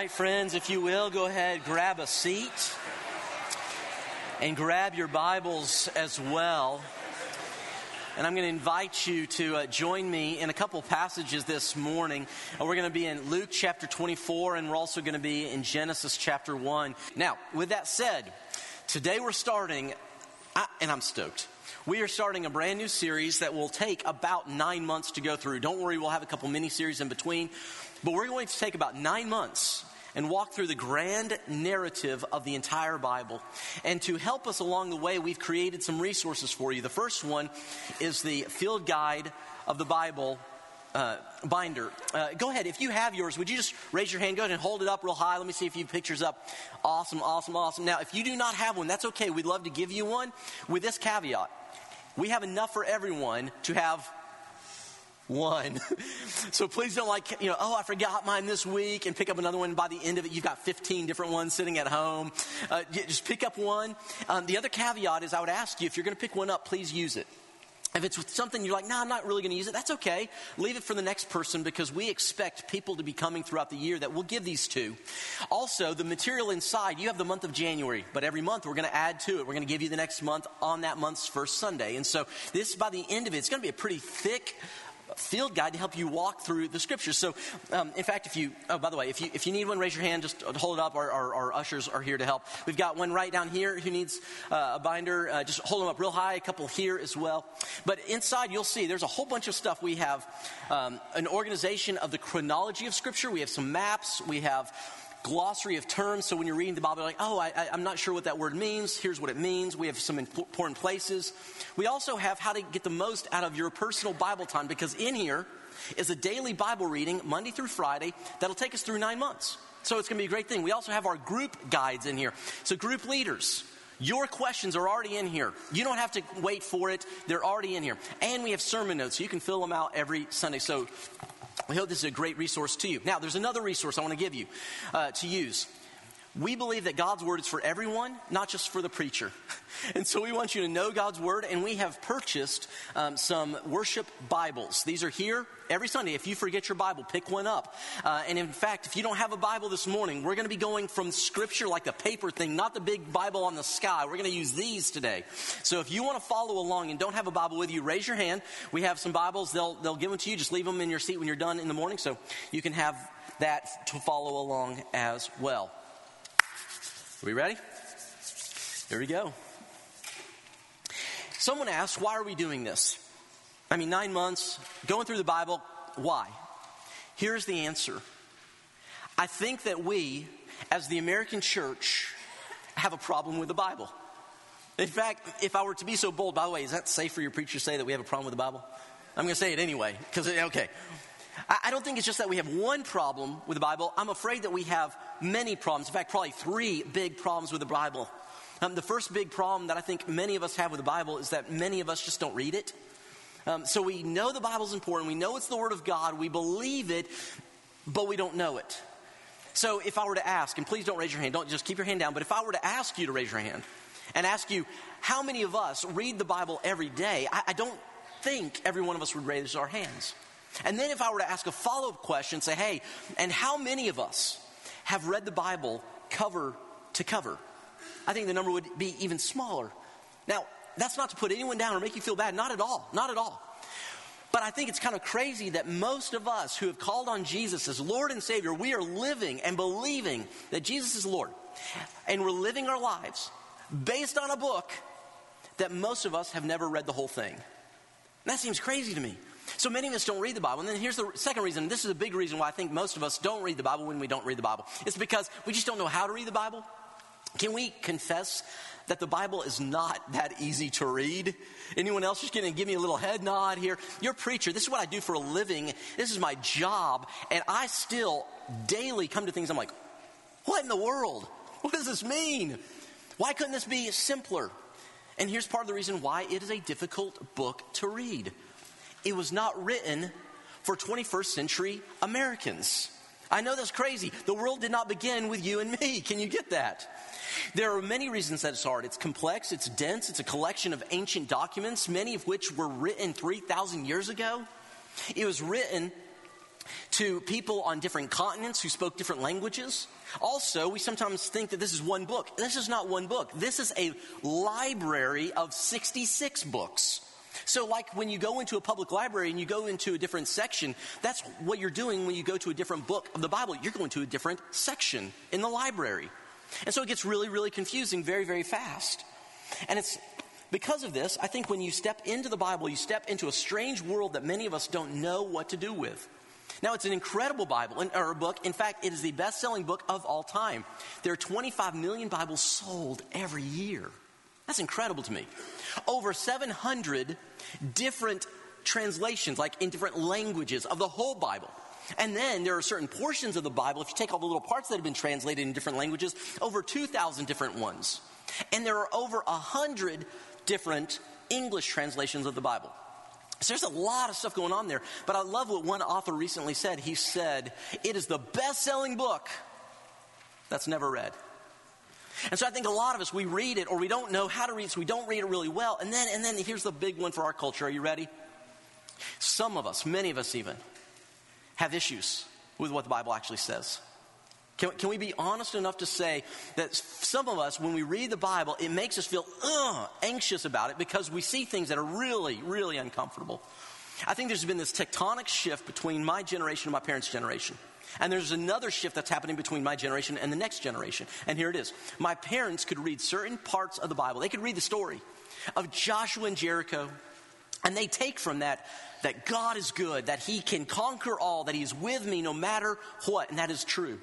right, friends, if you will, go ahead, grab a seat and grab your Bibles as well. And I'm going to invite you to uh, join me in a couple passages this morning. Uh, we're going to be in Luke chapter 24, and we're also going to be in Genesis chapter 1. Now, with that said, today we're starting, uh, and I'm stoked. We are starting a brand new series that will take about nine months to go through. Don't worry, we'll have a couple mini series in between. But we're going to take about nine months and walk through the grand narrative of the entire Bible. And to help us along the way, we've created some resources for you. The first one is the field guide of the Bible. Uh, binder. Uh, go ahead. If you have yours, would you just raise your hand? Go ahead and hold it up real high. Let me see if you have pictures up. Awesome, awesome, awesome. Now, if you do not have one, that's okay. We'd love to give you one with this caveat. We have enough for everyone to have one. so please don't like, you know, oh, I forgot mine this week and pick up another one. By the end of it, you've got 15 different ones sitting at home. Uh, just pick up one. Um, the other caveat is I would ask you, if you're going to pick one up, please use it. If it's something you're like, no, nah, I'm not really going to use it, that's okay. Leave it for the next person because we expect people to be coming throughout the year that we'll give these to. Also, the material inside, you have the month of January, but every month we're going to add to it. We're going to give you the next month on that month's first Sunday. And so this, by the end of it, it's going to be a pretty thick field guide to help you walk through the scriptures. So, um, in fact, if you, oh, by the way, if you, if you need one, raise your hand, just hold it up. Our, our, our ushers are here to help. We've got one right down here who needs uh, a binder. Uh, just hold them up real high, a couple here as well. But inside, you'll see there's a whole bunch of stuff. We have um, an organization of the chronology of scripture, we have some maps, we have glossary of terms. So when you're reading the Bible, you're like, oh, I, am not sure what that word means. Here's what it means. We have some important places. We also have how to get the most out of your personal Bible time because in here is a daily Bible reading, Monday through Friday, that'll take us through nine months. So it's going to be a great thing. We also have our group guides in here. So, group leaders, your questions are already in here. You don't have to wait for it, they're already in here. And we have sermon notes, so you can fill them out every Sunday. So, we hope this is a great resource to you. Now, there's another resource I want to give you uh, to use. We believe that God's word is for everyone, not just for the preacher. And so we want you to know God's word, and we have purchased um, some worship Bibles. These are here every Sunday. If you forget your Bible, pick one up. Uh, and in fact, if you don't have a Bible this morning, we're going to be going from Scripture, like the paper thing, not the big Bible on the sky. We're going to use these today. So if you want to follow along and don't have a Bible with you, raise your hand. We have some Bibles. They'll they'll give them to you. Just leave them in your seat when you're done in the morning, so you can have that to follow along as well. Are we ready? Here we go. Someone asked, why are we doing this? I mean, nine months, going through the Bible, why? Here's the answer I think that we, as the American church, have a problem with the Bible. In fact, if I were to be so bold, by the way, is that safe for your preacher to say that we have a problem with the Bible? I'm going to say it anyway, because, okay. I don't think it's just that we have one problem with the Bible. I'm afraid that we have many problems. In fact, probably three big problems with the Bible. Um, the first big problem that I think many of us have with the Bible is that many of us just don't read it. Um, so we know the Bible's important. We know it's the Word of God. We believe it, but we don't know it. So if I were to ask, and please don't raise your hand, don't just keep your hand down, but if I were to ask you to raise your hand and ask you, how many of us read the Bible every day? I, I don't think every one of us would raise our hands. And then if I were to ask a follow up question, say, hey, and how many of us have read the Bible cover to cover? I think the number would be even smaller. Now, that's not to put anyone down or make you feel bad. Not at all. Not at all. But I think it's kind of crazy that most of us who have called on Jesus as Lord and Savior, we are living and believing that Jesus is Lord. And we're living our lives based on a book that most of us have never read the whole thing. And that seems crazy to me. So many of us don't read the Bible. And then here's the second reason. This is a big reason why I think most of us don't read the Bible when we don't read the Bible. It's because we just don't know how to read the Bible. Can we confess that the Bible is not that easy to read? Anyone else just going to give me a little head nod here? You're a preacher. This is what I do for a living. This is my job. And I still daily come to things I'm like, what in the world? What does this mean? Why couldn't this be simpler? And here's part of the reason why it is a difficult book to read it was not written for 21st century Americans. I know that's crazy. The world did not begin with you and me. Can you get that? There are many reasons that it's hard. It's complex, it's dense, it's a collection of ancient documents, many of which were written 3,000 years ago. It was written to people on different continents who spoke different languages. Also, we sometimes think that this is one book. This is not one book. This is a library of 66 books. So, like when you go into a public library and you go into a different section, that's what you're doing when you go to a different book of the Bible. You're going to a different section in the library. And so it gets really, really confusing very, very fast. And it's because of this, I think when you step into the Bible, you step into a strange world that many of us don't know what to do with. Now, it's an incredible Bible, or book. In fact, it is the best selling book of all time. There are 25 million Bibles sold every year. That's incredible to me. Over 700 different translations, like in different languages of the whole Bible. And then there are certain portions of the Bible, if you take all the little parts that have been translated in different languages, over 2,000 different ones. And there are over 100 different English translations of the Bible. So there's a lot of stuff going on there. But I love what one author recently said. He said, It is the best selling book that's never read. And so I think a lot of us, we read it or we don't know how to read it, so we don't read it really well. And then, and then here's the big one for our culture. Are you ready? Some of us, many of us even, have issues with what the Bible actually says. Can, can we be honest enough to say that some of us, when we read the Bible, it makes us feel uh, anxious about it because we see things that are really, really uncomfortable? I think there's been this tectonic shift between my generation and my parents' generation. And there's another shift that's happening between my generation and the next generation. And here it is. My parents could read certain parts of the Bible. They could read the story of Joshua and Jericho. And they take from that that God is good, that He can conquer all, that He's with me no matter what. And that is true.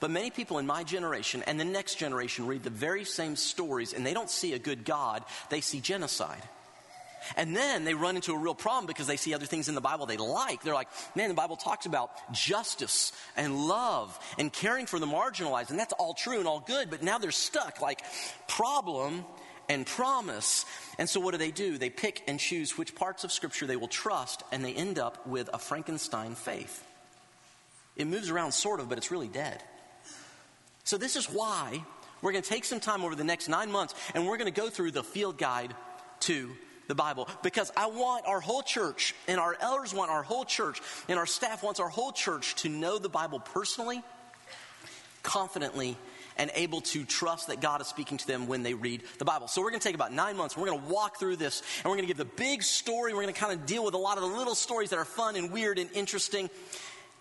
But many people in my generation and the next generation read the very same stories and they don't see a good God, they see genocide. And then they run into a real problem because they see other things in the Bible they like. They're like, man, the Bible talks about justice and love and caring for the marginalized, and that's all true and all good, but now they're stuck like problem and promise. And so what do they do? They pick and choose which parts of Scripture they will trust, and they end up with a Frankenstein faith. It moves around sort of, but it's really dead. So, this is why we're going to take some time over the next nine months and we're going to go through the field guide to the Bible because I want our whole church and our elders want our whole church and our staff wants our whole church to know the Bible personally, confidently, and able to trust that God is speaking to them when they read the Bible. So we're going to take about nine months. We're going to walk through this and we're going to give the big story. We're going to kind of deal with a lot of the little stories that are fun and weird and interesting.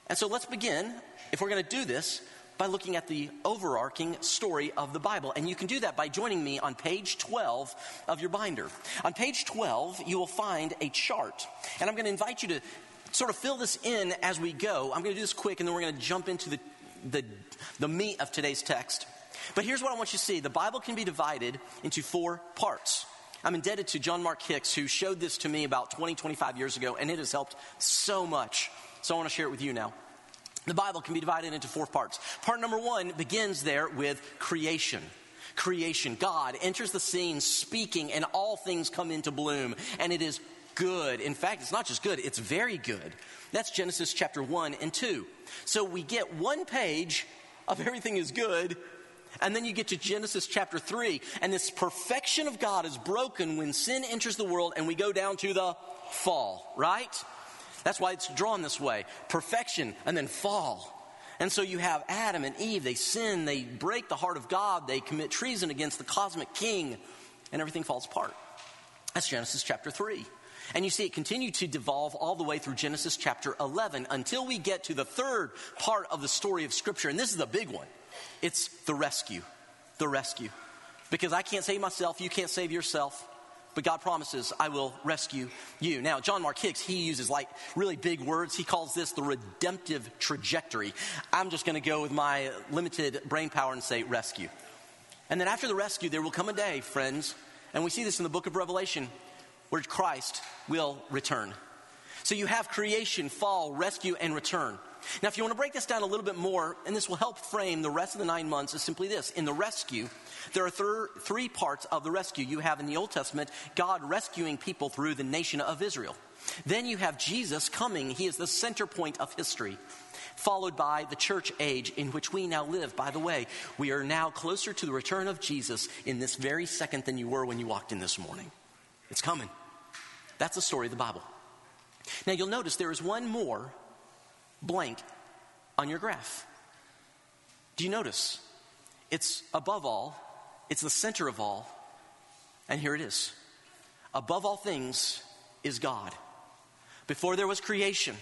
And so let's begin. If we're going to do this, by looking at the overarching story of the Bible. And you can do that by joining me on page 12 of your binder. On page 12, you will find a chart. And I'm going to invite you to sort of fill this in as we go. I'm going to do this quick and then we're going to jump into the, the, the meat of today's text. But here's what I want you to see the Bible can be divided into four parts. I'm indebted to John Mark Hicks, who showed this to me about 20, 25 years ago, and it has helped so much. So I want to share it with you now. The Bible can be divided into four parts. Part number one begins there with creation. Creation. God enters the scene speaking, and all things come into bloom, and it is good. In fact, it's not just good, it's very good. That's Genesis chapter 1 and 2. So we get one page of everything is good, and then you get to Genesis chapter 3, and this perfection of God is broken when sin enters the world, and we go down to the fall, right? That's why it's drawn this way perfection and then fall. And so you have Adam and Eve, they sin, they break the heart of God, they commit treason against the cosmic king, and everything falls apart. That's Genesis chapter 3. And you see it continue to devolve all the way through Genesis chapter 11 until we get to the third part of the story of Scripture. And this is the big one it's the rescue. The rescue. Because I can't save myself, you can't save yourself but God promises, I will rescue you. Now, John Mark Hicks, he uses like really big words. He calls this the redemptive trajectory. I'm just going to go with my limited brain power and say rescue. And then after the rescue, there will come a day, friends, and we see this in the book of Revelation, where Christ will return. So you have creation, fall, rescue, and return. Now, if you want to break this down a little bit more, and this will help frame the rest of the nine months, is simply this. In the rescue, there are thir- three parts of the rescue. You have in the Old Testament, God rescuing people through the nation of Israel. Then you have Jesus coming. He is the center point of history followed by the church age in which we now live. By the way, we are now closer to the return of Jesus in this very second than you were when you walked in this morning. It's coming. That's the story of the Bible. Now you'll notice there is one more blank on your graph. Do you notice? It's above all, it's the center of all, and here it is. Above all things is God. Before there was creation,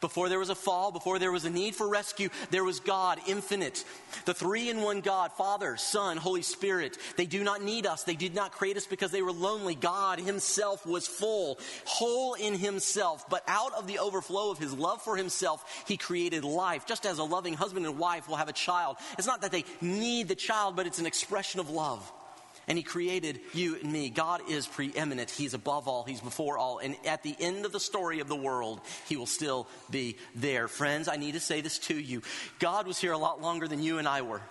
before there was a fall, before there was a need for rescue, there was God, infinite. The three in one God, Father, Son, Holy Spirit. They do not need us. They did not create us because they were lonely. God Himself was full, whole in Himself. But out of the overflow of His love for Himself, He created life. Just as a loving husband and wife will have a child. It's not that they need the child, but it's an expression of love and He created you and me. God is preeminent. He's above all. He's before all. And at the end of the story of the world, He will still be there. Friends, I need to say this to you God was here a lot longer than you and I were.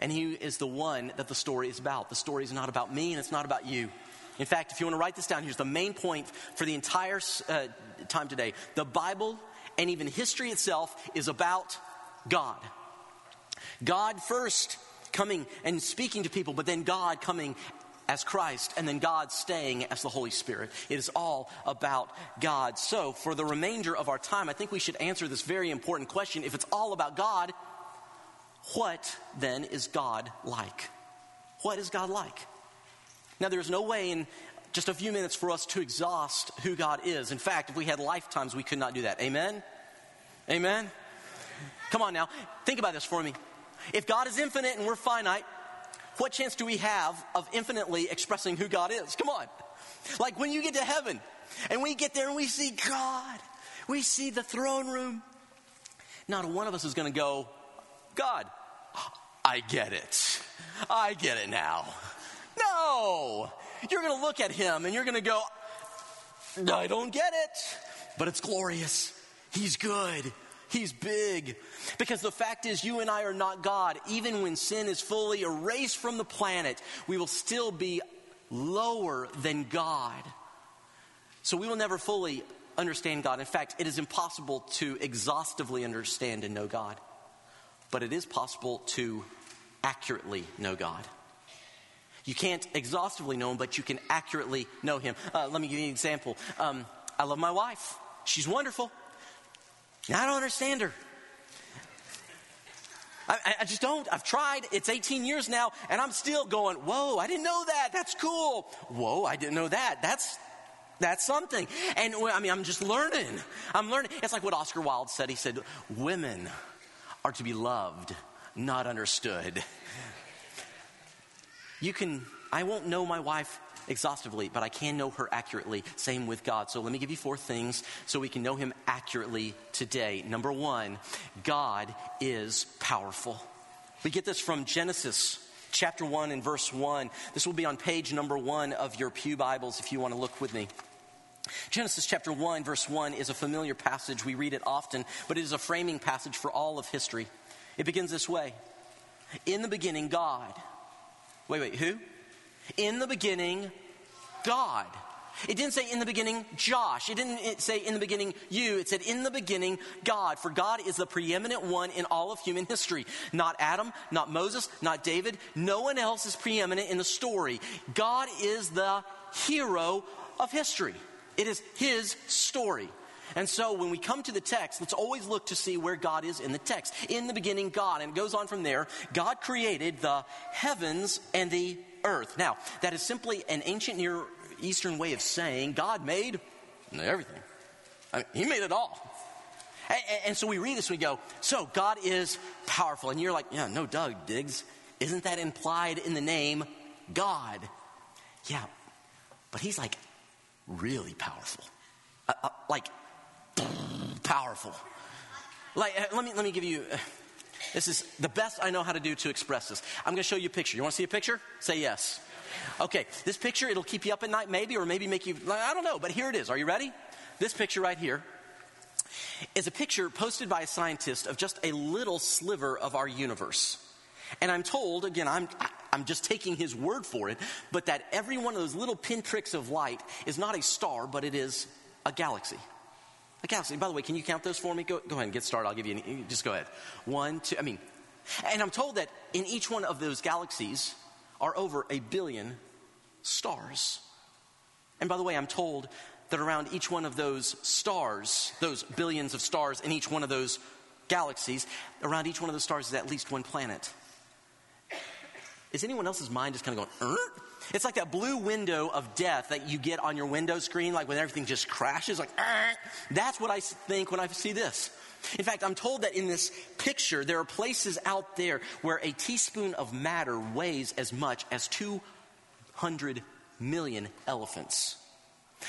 And He is the one that the story is about. The story is not about me and it's not about you. In fact, if you want to write this down, here's the main point for the entire uh, time today. The Bible and even history itself is about God. God first coming and speaking to people, but then God coming as Christ, and then God staying as the Holy Spirit. It is all about God. So, for the remainder of our time, I think we should answer this very important question. If it's all about God, what then is God like? What is God like? Now, there's no way in just a few minutes for us to exhaust who God is. In fact, if we had lifetimes, we could not do that. Amen? Amen? Come on now. Think about this for me. If God is infinite and we're finite, what chance do we have of infinitely expressing who God is? Come on. Like when you get to heaven and we get there and we see God, we see the throne room, not one of us is going to go, God, I get it. I get it now. No. You're going to look at him and you're going to go, I don't get it, but it's glorious. He's good. He's big. Because the fact is, you and I are not God. Even when sin is fully erased from the planet, we will still be lower than God. So we will never fully understand God. In fact, it is impossible to exhaustively understand and know God. But it is possible to accurately know God. You can't exhaustively know Him, but you can accurately know Him. Uh, let me give you an example. Um, I love my wife, she's wonderful. I don't understand her. I, I, just don't. I've tried. It's 18 years now, and I'm still going, whoa, I didn't know that. That's cool. Whoa, I didn't know that. That's that's something. And I mean, I'm just learning. I'm learning. It's like what Oscar Wilde said. He said, Women are to be loved, not understood. You can, I won't know my wife exhaustively, but I can know her accurately. Same with God. So let me give you four things so we can know him accurately today. Number one, God is powerful. We get this from Genesis chapter 1 and verse 1. This will be on page number 1 of your Pew Bibles if you want to look with me. Genesis chapter 1, verse 1 is a familiar passage. We read it often, but it is a framing passage for all of history. It begins this way In the beginning, God. Wait, wait, who? In the beginning, God. It didn't say in the beginning, Josh. It didn't say in the beginning, you. It said in the beginning, God. For God is the preeminent one in all of human history. Not Adam, not Moses, not David. No one else is preeminent in the story. God is the hero of history. It is his story. And so when we come to the text, let's always look to see where God is in the text. In the beginning, God. And it goes on from there. God created the heavens and the earth. Now, that is simply an ancient Near Eastern way of saying God made everything. I mean, he made it all. And, and, so we read this and we go, so God is powerful. And you're like, yeah, no, Doug Diggs. Isn't that implied in the name God? Yeah, but he's like really powerful. Uh, uh, like, powerful. Like, uh, let me, let me give you. This is the best I know how to do to express this. I'm going to show you a picture. You want to see a picture? Say yes. Okay, this picture, it'll keep you up at night, maybe, or maybe make you, I don't know, but here it is. Are you ready? This picture right here is a picture posted by a scientist of just a little sliver of our universe. And I'm told, again, I'm, I'm just taking his word for it, but that every one of those little pinpricks of light is not a star, but it is a galaxy. A galaxy. By the way, can you count those for me? Go, go ahead and get started. I'll give you, any, just go ahead. One, two, I mean, and I'm told that in each one of those galaxies are over a billion stars. And by the way, I'm told that around each one of those stars, those billions of stars in each one of those galaxies, around each one of those stars is at least one planet. Is anyone else's mind just kind of going, er? It's like that blue window of death that you get on your window screen, like when everything just crashes, like, er. that's what I think when I see this. In fact, I'm told that in this picture, there are places out there where a teaspoon of matter weighs as much as 200 million elephants.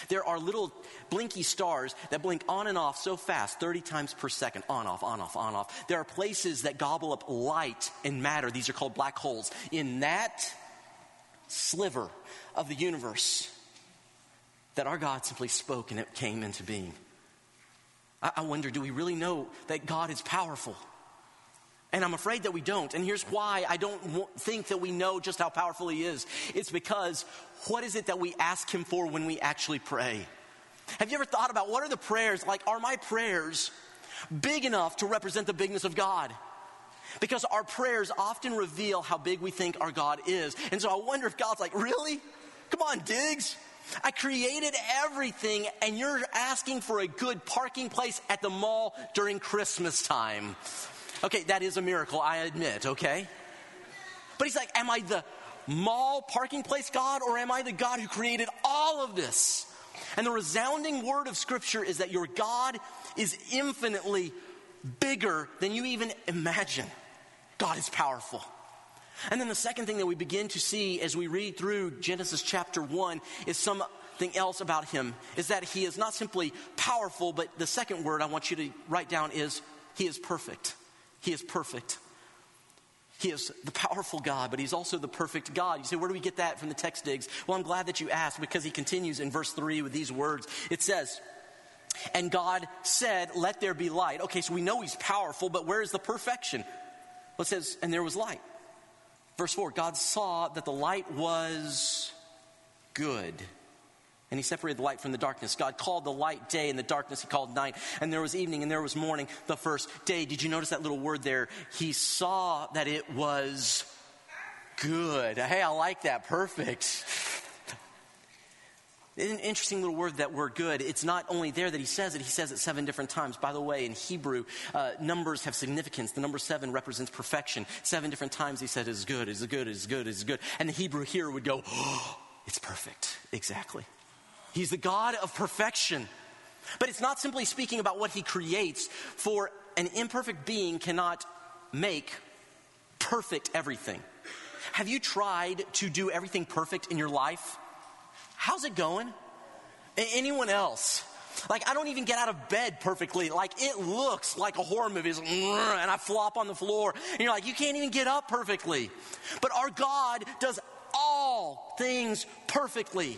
There are little blinky stars that blink on and off so fast, 30 times per second, on, off, on, off, on, off. There are places that gobble up light and matter. These are called black holes. In that sliver of the universe, that our God simply spoke and it came into being. I, I wonder, do we really know that God is powerful? And I'm afraid that we don't. And here's why I don't think that we know just how powerful He is. It's because what is it that we ask Him for when we actually pray? Have you ever thought about what are the prayers? Like, are my prayers big enough to represent the bigness of God? Because our prayers often reveal how big we think our God is. And so I wonder if God's like, really? Come on, Diggs. I created everything, and you're asking for a good parking place at the mall during Christmas time. Okay, that is a miracle, I admit, okay? But he's like, Am I the mall parking place God, or am I the God who created all of this? And the resounding word of Scripture is that your God is infinitely bigger than you even imagine. God is powerful. And then the second thing that we begin to see as we read through Genesis chapter 1 is something else about him is that he is not simply powerful, but the second word I want you to write down is he is perfect. He is perfect. He is the powerful God, but he's also the perfect God. You say, where do we get that from the text Diggs? Well, I'm glad that you asked because he continues in verse 3 with these words. It says, And God said, Let there be light. Okay, so we know he's powerful, but where is the perfection? Well, it says, And there was light. Verse 4 God saw that the light was good and he separated the light from the darkness. God called the light day, and the darkness he called night. And there was evening, and there was morning the first day. Did you notice that little word there? He saw that it was good. Hey, I like that. Perfect. An interesting little word, that word good. It's not only there that he says it, he says it seven different times. By the way, in Hebrew, uh, numbers have significance. The number seven represents perfection. Seven different times he said, is good, is good, is good, is good. And the Hebrew here would go, oh, it's perfect. Exactly. He's the God of perfection. But it's not simply speaking about what he creates, for an imperfect being cannot make perfect everything. Have you tried to do everything perfect in your life? How's it going? Anyone else? Like, I don't even get out of bed perfectly. Like, it looks like a horror movie. and I flop on the floor. And you're like, you can't even get up perfectly. But our God does all things perfectly.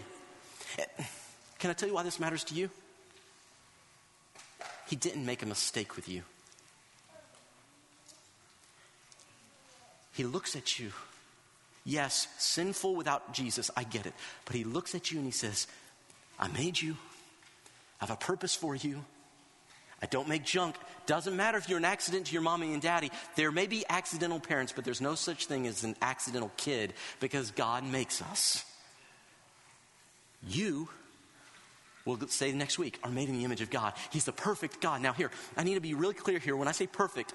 Eh, can I tell you why this matters to you? He didn't make a mistake with you. He looks at you. Yes, sinful without Jesus, I get it. But he looks at you and he says, I made you. I have a purpose for you. I don't make junk. Doesn't matter if you're an accident to your mommy and daddy. There may be accidental parents, but there's no such thing as an accidental kid because God makes us. You we'll say next week, are made in the image of God. He's the perfect God. Now, here, I need to be really clear here. When I say perfect,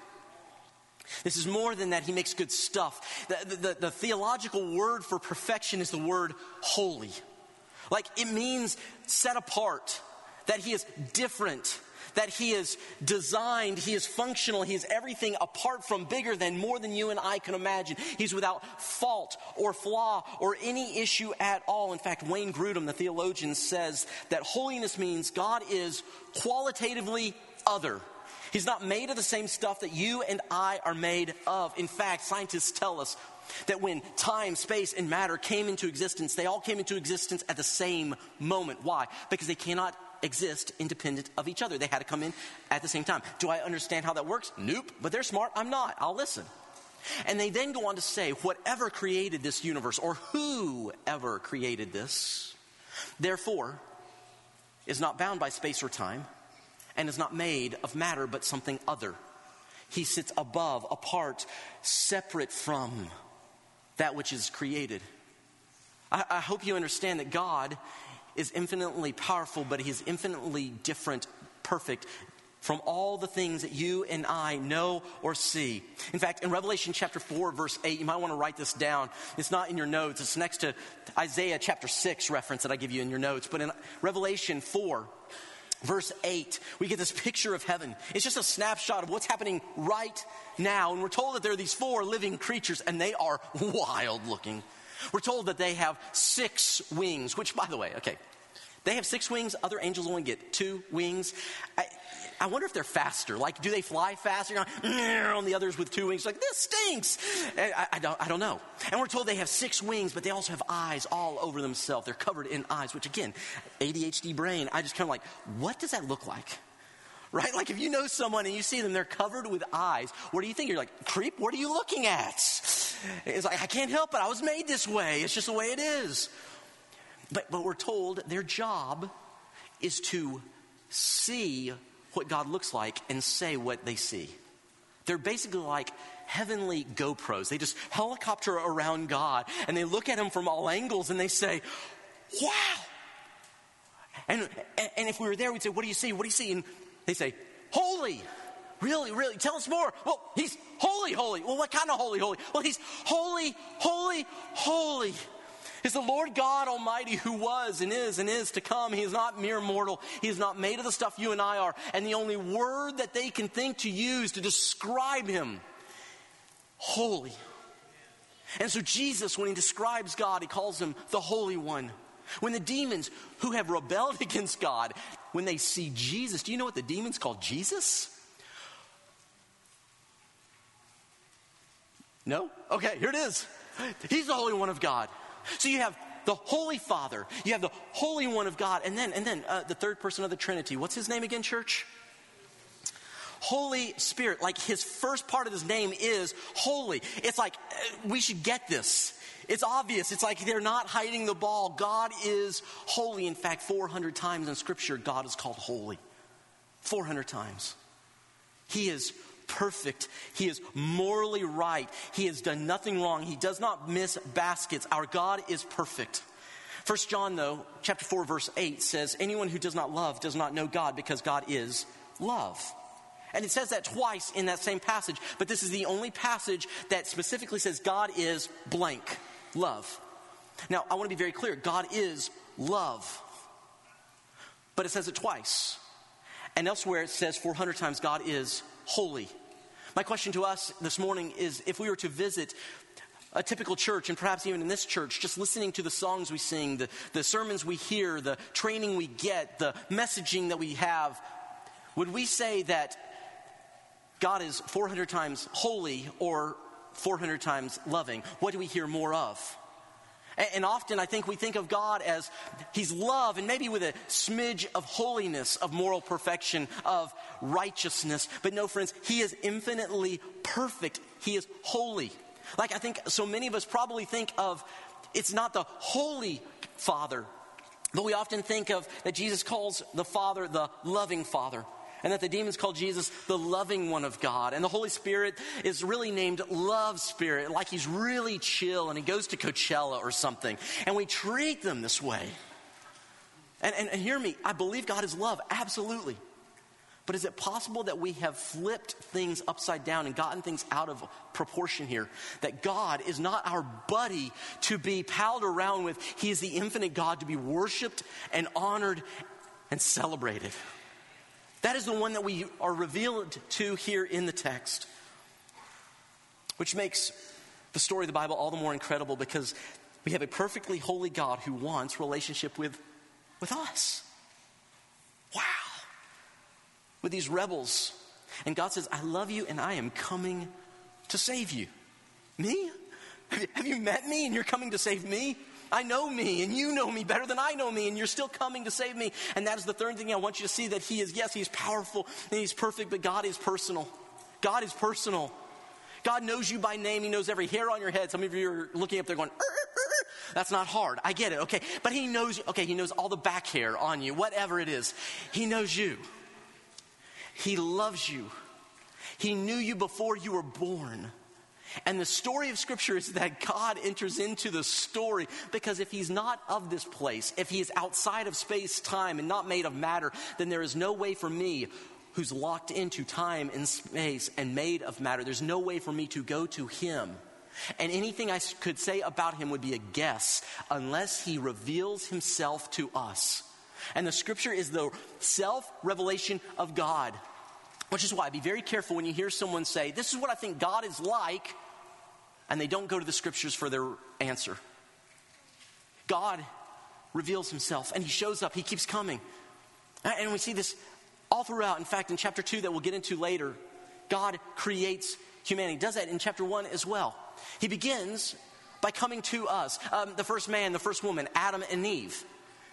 this is more than that he makes good stuff. The, the, the, theological word for perfection is the word holy. Like it means set apart, that he is different, that He is designed, He is functional, He is everything apart from bigger than more than you and I can imagine. He's without fault or flaw or any issue at all. In fact, Wayne Grudem, the theologian, says that holiness means God is qualitatively other. He's not made of the same stuff that you and I are made of. In fact, scientists tell us that when time, space, and matter came into existence, they all came into existence at the same moment. Why? Because they cannot exist independent of each other. They had to come in at the same time. Do I understand how that works? Nope. But they're smart. I'm not. I'll listen. And they then go on to say, whatever created this universe, or whoever created this, therefore, is not bound by space or time, and is not made of matter but something other. He sits above, apart, separate from that which is created. I, I hope you understand that God is infinitely powerful, but he is infinitely different, perfect from all the things that you and I know or see. In fact, in Revelation chapter 4, verse 8, you might want to write this down. It's not in your notes, it's next to Isaiah chapter 6 reference that I give you in your notes. But in Revelation 4, verse 8, we get this picture of heaven. It's just a snapshot of what's happening right now. And we're told that there are these four living creatures, and they are wild looking. We're told that they have six wings, which, by the way, okay, they have six wings. Other angels only get two wings. I, I wonder if they're faster. Like, do they fly faster? on the others with two wings, like, this stinks. I, I, don't, I don't know. And we're told they have six wings, but they also have eyes all over themselves. They're covered in eyes, which again, ADHD brain, I just kind of like, what does that look like? Right? Like if you know someone and you see them, they're covered with eyes. What do you think? You're like, creep, what are you looking at? It's like, I can't help it. I was made this way. It's just the way it is. But, but we're told their job is to see what God looks like and say what they see. They're basically like heavenly GoPros. They just helicopter around God and they look at him from all angles and they say, Wow. And, and if we were there, we'd say, What do you see? What do you see? And they say, Holy. Really, really? Tell us more. Well, he's holy, holy. Well, what kind of holy, holy? Well, he's holy, holy, holy is the Lord God Almighty who was and is and is to come. He is not mere mortal. He is not made of the stuff you and I are. And the only word that they can think to use to describe him, holy. And so Jesus, when he describes God, he calls him the Holy One. When the demons who have rebelled against God, when they see Jesus, do you know what the demons call Jesus? No? Okay, here it is. He's the Holy One of God. So you have the Holy Father, you have the Holy One of God, and then, and then uh, the third person of the Trinity. What's his name again, church? Holy Spirit, like his first part of his name is holy. It's like uh, we should get this. It's obvious. It's like they're not hiding the ball. God is holy. In fact, 400 times in Scripture, God is called holy. 400 times. He is perfect. He is morally right. He has done nothing wrong. He does not miss baskets. Our God is perfect. First John, though, chapter 4, verse 8 says, Anyone who does not love does not know God because God is love. And it says that twice in that same passage, but this is the only passage that specifically says God is blank, love. Now, I want to be very clear God is love, but it says it twice. And elsewhere it says 400 times God is holy. My question to us this morning is if we were to visit a typical church, and perhaps even in this church, just listening to the songs we sing, the, the sermons we hear, the training we get, the messaging that we have, would we say that God is 400 times holy or 400 times loving? What do we hear more of? And often I think we think of God as He's love and maybe with a smidge of holiness, of moral perfection, of righteousness. But no, friends, He is infinitely perfect. He is holy. Like I think so many of us probably think of it's not the Holy Father, but we often think of that Jesus calls the Father the loving Father and that the demons call Jesus the loving one of God. And the Holy Spirit is really named Love Spirit, like he's really chill and he goes to Coachella or something. And we treat them this way. And, and, and hear me, I believe God is love, absolutely. But is it possible that we have flipped things upside down and gotten things out of proportion here? That God is not our buddy to be palled around with. He is the infinite God to be worshiped and honored and celebrated. That is the one that we are revealed to here in the text, which makes the story of the Bible all the more incredible because we have a perfectly holy God who wants relationship with, with us. Wow. With these rebels. And God says, I love you and I am coming to save you. Me? Have you met me and you're coming to save me? I know me and you know me better than I know me and you're still coming to save me. And that is the third thing I want you to see that He is, yes, He's powerful and He's perfect, but God is personal. God is personal. God knows you by name. He knows every hair on your head. Some of you are looking up there going, er, er, er, that's not hard. I get it. Okay. But He knows you. Okay. He knows all the back hair on you, whatever it is. He knows you. He loves you. He knew you before you were born. And the story of Scripture is that God enters into the story because if He's not of this place, if He is outside of space, time, and not made of matter, then there is no way for me, who's locked into time and space and made of matter, there's no way for me to go to Him. And anything I could say about Him would be a guess unless He reveals Himself to us. And the Scripture is the self revelation of God. Which is why be very careful when you hear someone say, This is what I think God is like, and they don't go to the scriptures for their answer. God reveals himself and he shows up, he keeps coming. And we see this all throughout. In fact, in chapter 2, that we'll get into later, God creates humanity. He does that in chapter 1 as well. He begins by coming to us. Um, the first man, the first woman, Adam and Eve.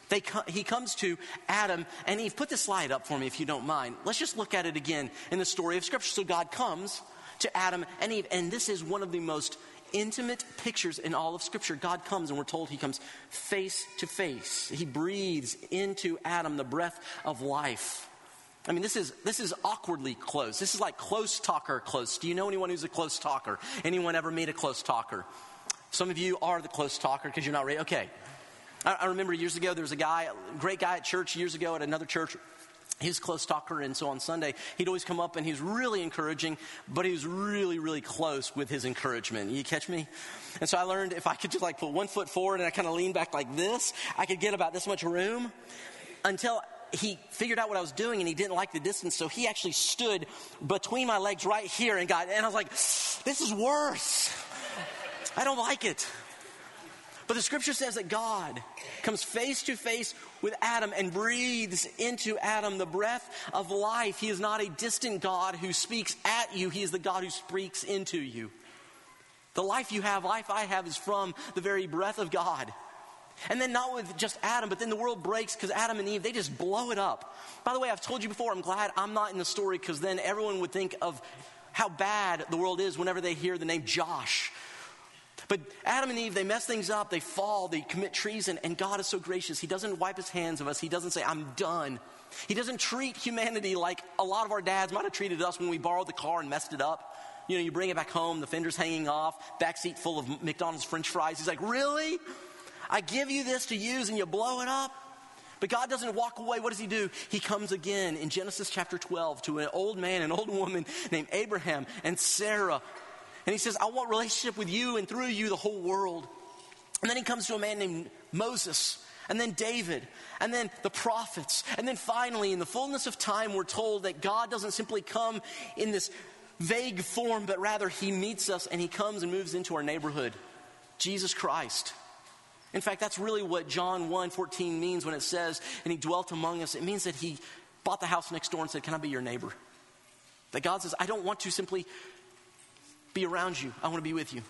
They, he comes to Adam and Eve. Put this slide up for me if you don't mind. Let's just look at it again in the story of Scripture. So God comes to Adam and Eve, and this is one of the most intimate pictures in all of Scripture. God comes, and we're told He comes face to face. He breathes into Adam the breath of life. I mean, this is, this is awkwardly close. This is like close talker close. Do you know anyone who's a close talker? Anyone ever meet a close talker? Some of you are the close talker because you're not ready. Okay. I, I remember years ago, there was a guy, a great guy at church years ago at another church his close talker, and so on Sunday, he'd always come up and he was really encouraging, but he was really, really close with his encouragement. You catch me? And so I learned if I could just like put one foot forward and I kind of lean back like this, I could get about this much room until he figured out what I was doing and he didn't like the distance, so he actually stood between my legs right here and got, and I was like, this is worse. I don't like it. But the scripture says that God comes face to face with Adam and breathes into Adam the breath of life. He is not a distant God who speaks at you, He is the God who speaks into you. The life you have, life I have, is from the very breath of God. And then not with just Adam, but then the world breaks because Adam and Eve, they just blow it up. By the way, I've told you before, I'm glad I'm not in the story because then everyone would think of how bad the world is whenever they hear the name Josh but Adam and Eve, they mess things up, they fall, they commit treason, and God is so gracious. He doesn't wipe his hands of us, He doesn't say, I'm done. He doesn't treat humanity like a lot of our dads might have treated us when we borrowed the car and messed it up. You know, you bring it back home, the fender's hanging off, back seat full of McDonald's french fries. He's like, Really? I give you this to use and you blow it up? But God doesn't walk away. What does He do? He comes again in Genesis chapter 12 to an old man, an old woman named Abraham and Sarah, and he says, I want relationship with you and through you the whole world. And then he comes to a man named Moses, and then David, and then the prophets. And then finally, in the fullness of time, we're told that God doesn't simply come in this vague form, but rather he meets us and he comes and moves into our neighborhood. Jesus Christ. In fact, that's really what John 1 14 means when it says, and he dwelt among us. It means that he bought the house next door and said, Can I be your neighbor? That God says, I don't want to simply be around you. I want to be with you.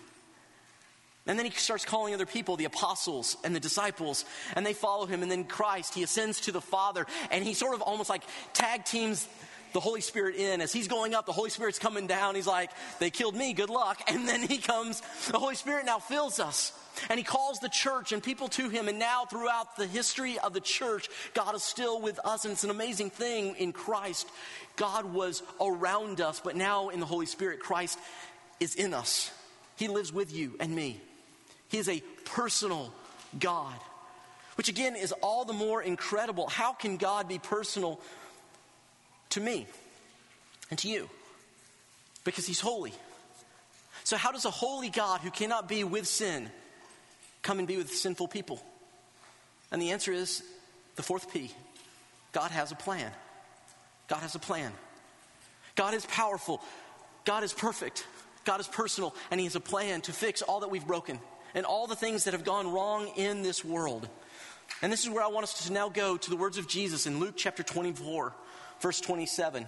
And then he starts calling other people, the apostles and the disciples, and they follow him. And then Christ, he ascends to the Father, and he sort of almost like tag teams the Holy Spirit in. As he's going up, the Holy Spirit's coming down. He's like, they killed me, good luck. And then he comes, the Holy Spirit now fills us. And he calls the church and people to him. And now, throughout the history of the church, God is still with us. And it's an amazing thing in Christ. God was around us, but now in the Holy Spirit, Christ is in us. He lives with you and me. He is a personal God, which again is all the more incredible. How can God be personal to me and to you? Because He's holy. So, how does a holy God who cannot be with sin come and be with sinful people? And the answer is the fourth P God has a plan. God has a plan. God is powerful. God is perfect. God is personal and He has a plan to fix all that we've broken and all the things that have gone wrong in this world. And this is where I want us to now go to the words of Jesus in Luke chapter 24, verse 27.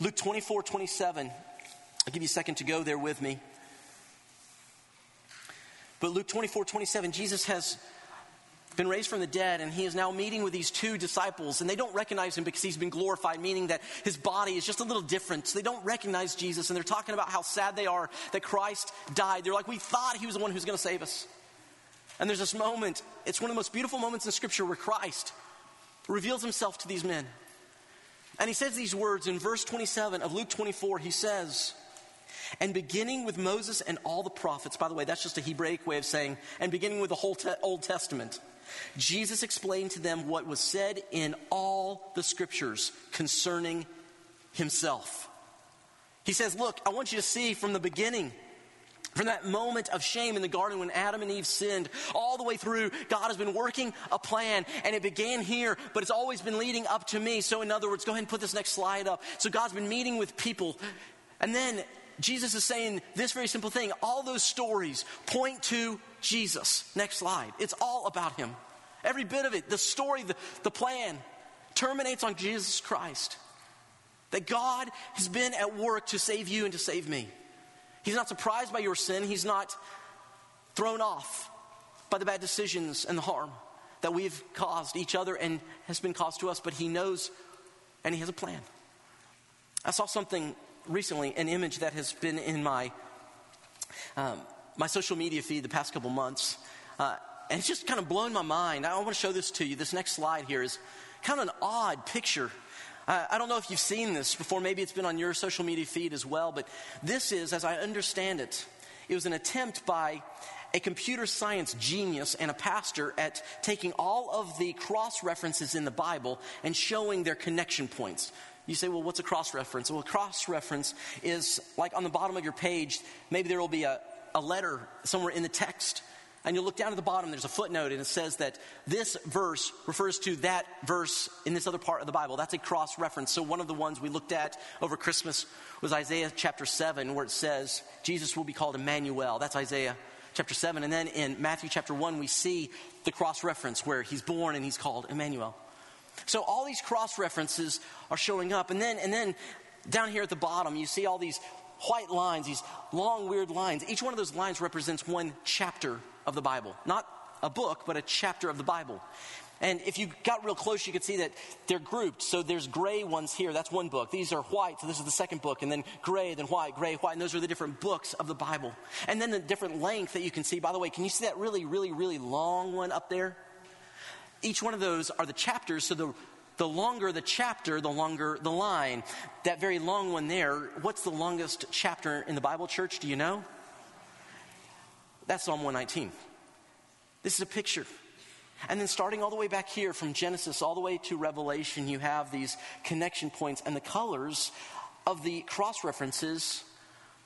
Luke 24, 27. I'll give you a second to go there with me. But Luke 24, 27, Jesus has been raised from the dead, and he is now meeting with these two disciples, and they don't recognize him because he's been glorified, meaning that his body is just a little different. So they don't recognize Jesus, and they're talking about how sad they are that Christ died. They're like, We thought he was the one who's going to save us. And there's this moment, it's one of the most beautiful moments in Scripture where Christ reveals himself to these men. And he says these words in verse 27 of Luke 24. He says, And beginning with Moses and all the prophets, by the way, that's just a Hebraic way of saying, and beginning with the whole te- Old Testament, Jesus explained to them what was said in all the scriptures concerning himself. He says, Look, I want you to see from the beginning, from that moment of shame in the garden when Adam and Eve sinned, all the way through, God has been working a plan, and it began here, but it's always been leading up to me. So, in other words, go ahead and put this next slide up. So, God's been meeting with people, and then Jesus is saying this very simple thing. All those stories point to Jesus. Next slide. It's all about him. Every bit of it, the story, the, the plan, terminates on Jesus Christ. That God has been at work to save you and to save me. He's not surprised by your sin. He's not thrown off by the bad decisions and the harm that we've caused each other and has been caused to us, but He knows and He has a plan. I saw something recently, an image that has been in my, um, my social media feed the past couple months. Uh, and it's just kind of blown my mind. I want to show this to you. This next slide here is kind of an odd picture. I don't know if you've seen this before. Maybe it's been on your social media feed as well. But this is, as I understand it, it was an attempt by a computer science genius and a pastor at taking all of the cross references in the Bible and showing their connection points. You say, well, what's a cross reference? Well, a cross reference is like on the bottom of your page, maybe there will be a, a letter somewhere in the text. And you'll look down at the bottom, there's a footnote, and it says that this verse refers to that verse in this other part of the Bible. That's a cross reference. So, one of the ones we looked at over Christmas was Isaiah chapter 7, where it says, Jesus will be called Emmanuel. That's Isaiah chapter 7. And then in Matthew chapter 1, we see the cross reference where he's born and he's called Emmanuel. So all these cross references are showing up. And then, and then down here at the bottom, you see all these white lines, these long, weird lines. Each one of those lines represents one chapter of the Bible. Not a book, but a chapter of the Bible. And if you got real close, you could see that they're grouped. So there's gray ones here. That's one book. These are white. So this is the second book. And then gray, then white, gray, white. And those are the different books of the Bible. And then the different length that you can see. By the way, can you see that really, really, really long one up there? Each one of those are the chapters. So the, the longer the chapter, the longer the line. That very long one there, what's the longest chapter in the Bible, church? Do you know? That's Psalm 119. This is a picture. And then starting all the way back here from Genesis all the way to Revelation, you have these connection points and the colors of the cross references.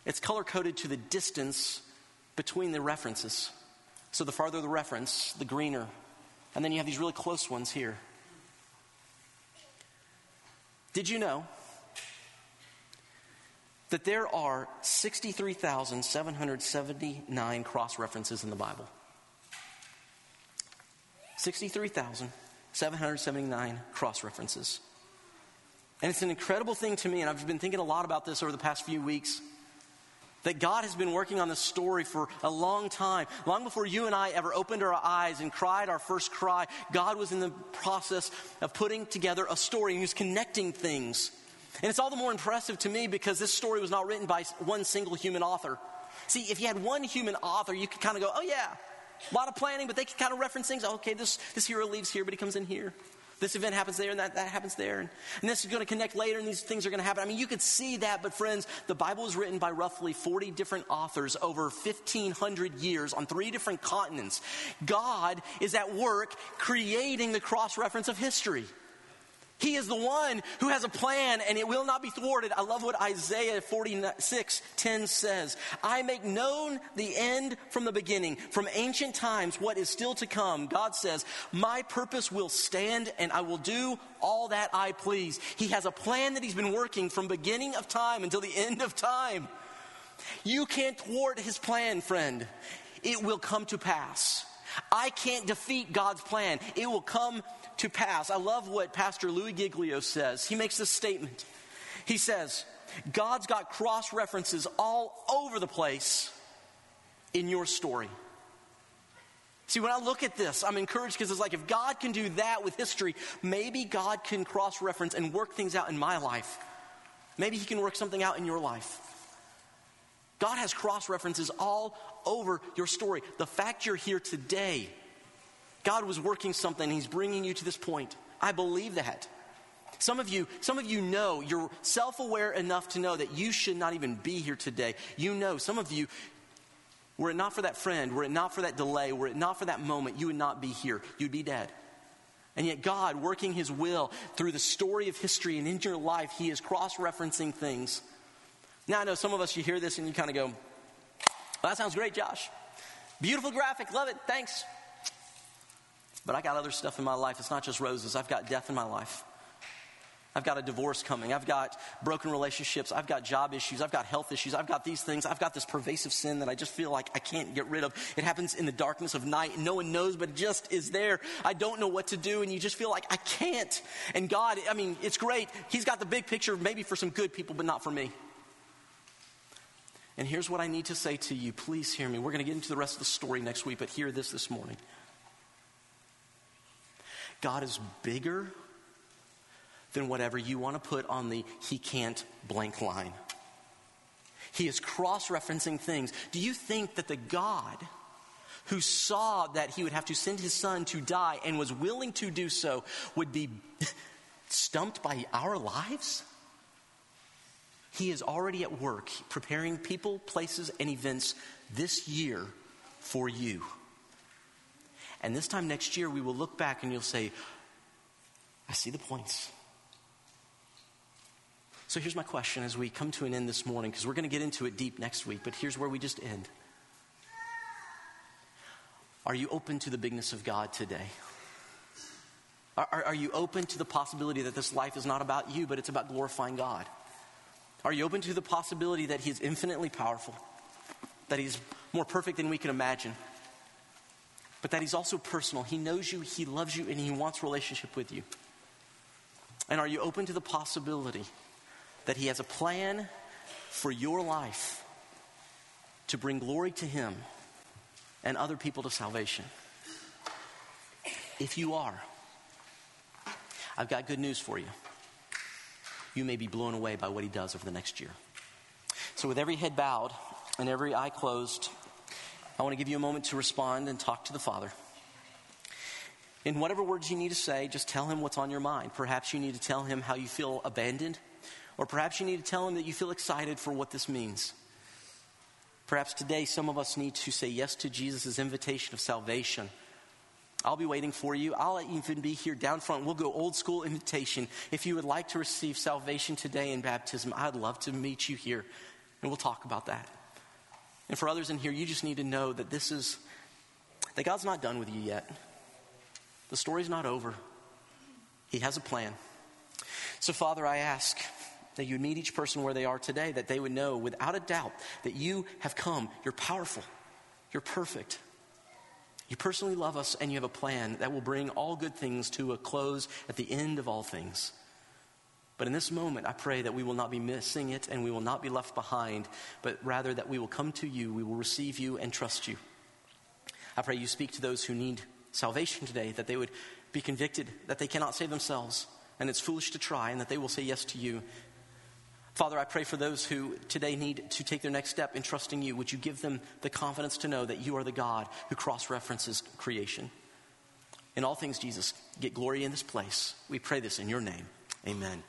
It's color coded to the distance between the references. So the farther the reference, the greener. And then you have these really close ones here. Did you know that there are 63,779 cross references in the Bible? 63,779 cross references. And it's an incredible thing to me, and I've been thinking a lot about this over the past few weeks that God has been working on this story for a long time. Long before you and I ever opened our eyes and cried our first cry, God was in the process of putting together a story and He was connecting things. And it's all the more impressive to me because this story was not written by one single human author. See, if you had one human author, you could kind of go, oh, yeah, a lot of planning, but they could kind of reference things. Oh, okay, this, this hero leaves here, but he comes in here. This event happens there and that, that happens there. And, and this is going to connect later and these things are going to happen. I mean, you could see that, but friends, the Bible was written by roughly 40 different authors over 1,500 years on three different continents. God is at work creating the cross reference of history. He is the one who has a plan and it will not be thwarted. I love what Isaiah 46 10 says. I make known the end from the beginning, from ancient times, what is still to come. God says, My purpose will stand and I will do all that I please. He has a plan that He's been working from beginning of time until the end of time. You can't thwart His plan, friend. It will come to pass. I can't defeat God's plan. It will come to pass. I love what Pastor Louis Giglio says. He makes this statement. He says, God's got cross references all over the place in your story. See, when I look at this, I'm encouraged because it's like if God can do that with history, maybe God can cross reference and work things out in my life. Maybe He can work something out in your life. God has cross references all over your story. The fact you're here today God was working something, He's bringing you to this point. I believe that. Some of you, some of you know, you're self-aware enough to know that you should not even be here today. You know, some of you, were it not for that friend, were it not for that delay, were it not for that moment, you would not be here. You'd be dead. And yet, God, working His will through the story of history and in your life, He is cross referencing things. Now, I know some of us, you hear this and you kind of go, well, that sounds great, Josh. Beautiful graphic, love it, thanks. But I got other stuff in my life. It's not just roses, I've got death in my life. I've got a divorce coming. I've got broken relationships. I've got job issues. I've got health issues. I've got these things. I've got this pervasive sin that I just feel like I can't get rid of. It happens in the darkness of night no one knows, but it just is there. I don't know what to do and you just feel like I can't. And God, I mean, it's great. He's got the big picture maybe for some good people, but not for me. And here's what I need to say to you. Please hear me. We're going to get into the rest of the story next week, but hear this this morning. God is bigger than whatever you want to put on the he can't blank line. He is cross referencing things. Do you think that the God who saw that he would have to send his son to die and was willing to do so would be stumped by our lives? He is already at work preparing people, places, and events this year for you. And this time next year, we will look back and you'll say, I see the points. So here's my question as we come to an end this morning, because we're going to get into it deep next week, but here's where we just end. Are you open to the bigness of God today? Are, are, are, you open to the possibility that this life is not about you, but it's about glorifying God? Are you open to the possibility that He is infinitely powerful, that He's more perfect than we can imagine, but that He's also personal? He knows you, He loves you, and He wants relationship with you. And are you open to the possibility that He has a plan for your life to bring glory to Him and other people to salvation. If you are, I've got good news for you. You may be blown away by what He does over the next year. So, with every head bowed and every eye closed, I want to give you a moment to respond and talk to the Father. In whatever words you need to say, just tell him what's on your mind. Perhaps you need to tell him how you feel abandoned or perhaps you need to tell him that you feel excited for what this means. Perhaps today some of us need to say yes to Jesus' invitation of salvation. I'll be waiting for you. I'll even be here down front. We'll go old school invitation. If you would like to receive salvation today in baptism, I'd love to meet you here. And we'll talk about that. And for others in here, you just need to know that this is, that God's not done with you yet. The story's not over. He has a plan. So, Father, I ask that you meet each person where they are today, that they would know without a doubt that you have come. You're powerful. You're perfect. You personally love us, and you have a plan that will bring all good things to a close at the end of all things. But in this moment, I pray that we will not be missing it and we will not be left behind, but rather that we will come to you, we will receive you, and trust you. I pray you speak to those who need salvation today, that they would be convicted that they cannot save themselves, and it's foolish to try, and that they will say yes to you Father, I pray for those who today need to take their next step in trusting you. Would you give them the confidence to know that you are the God who cross references creation? In all things, Jesus, get glory in this place. We pray this in your name. Amen.